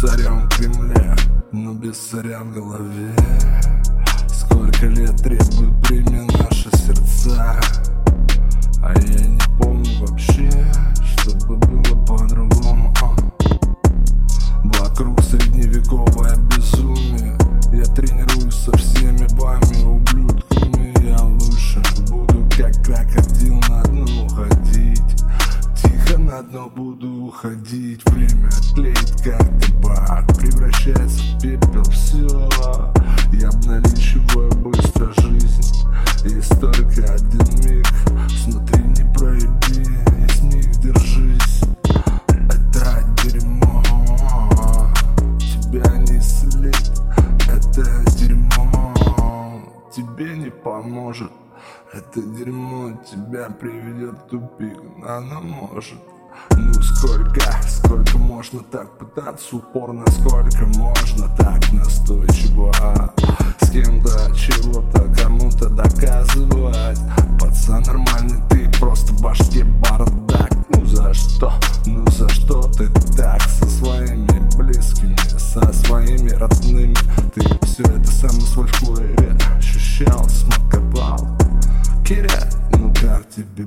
царем в Кремле, но без царя в голове. Сколько лет требует время наши сердца А я не помню вообще, чтобы было по-другому. Вокруг средневековое безумие Я тренируюсь со всеми вами, ублюдками Я лучше буду как крокодил на дно ходить Тихо на дно буду уходить Время тлеет как табак В пепел все Я обналичиваю быстро жизнь. Есть только один миг. Смотри, не проеби Есть миг, держись. Это дерьмо. Тебя не слить. Это дерьмо. Тебе не поможет. Это дерьмо тебя приведет в тупик, оно может ну сколько, сколько можно так пытаться? Упорно Сколько можно так настойчиво? С кем-то чего-то кому-то доказывать? Пацан нормальный ты, просто в башке бардак. Ну за что, ну за что ты так? Со своими близкими, со своими родными. Ты все это сам на своей шкуре ощущал, смаковал. Киря, ну как тебе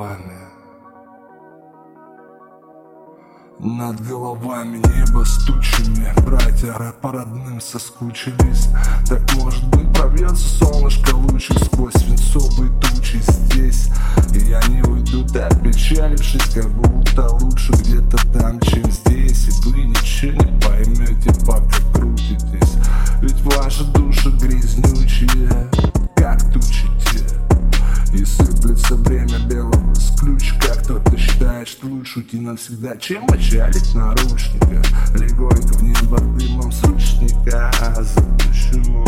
головами Над головами небо с тучами Братья по родным соскучились. Так может быть пробьется солнышко лучи Сквозь свинцовые тучи здесь. И я не уйду так печалившись Как будто лучше где-то там, чем здесь. И вы ничего не поймете, пока крутитесь. Ведь ваши души грязнючие Как тучи те. И сыплется время белого с ключика Кто-то считает, что лучше уйти навсегда. Чем очалить наручника? Легонько в небо дымом с ручника Запущу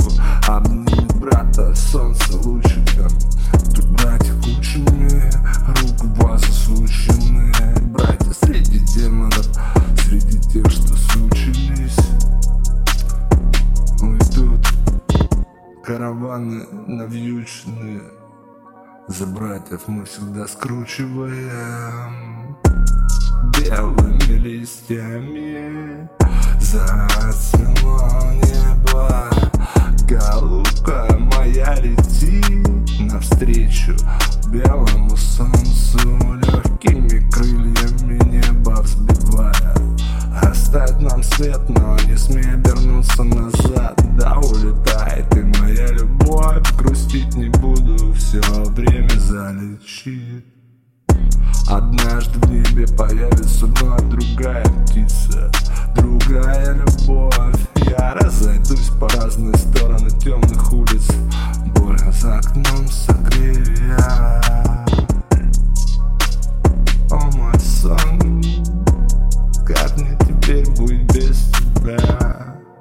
Обнимет брата. Солнце лучиком Тут братья кучами Рук в вас осучены Братья среди демонов Среди тех, что сучились Уйдут Караваны навьюченные за братьев мы всегда скручиваем Белыми листьями. Зацвело небо Голубка моя лети Навстречу белому солнцу. Легкими крыльями небо взбивая. Оставь нам свет, но не смей обернуться назад. Да улетай ты, моя небе появится вновь другая птица Другая любовь. Я разойдусь по разные стороны темных улиц Боль за окном согрею я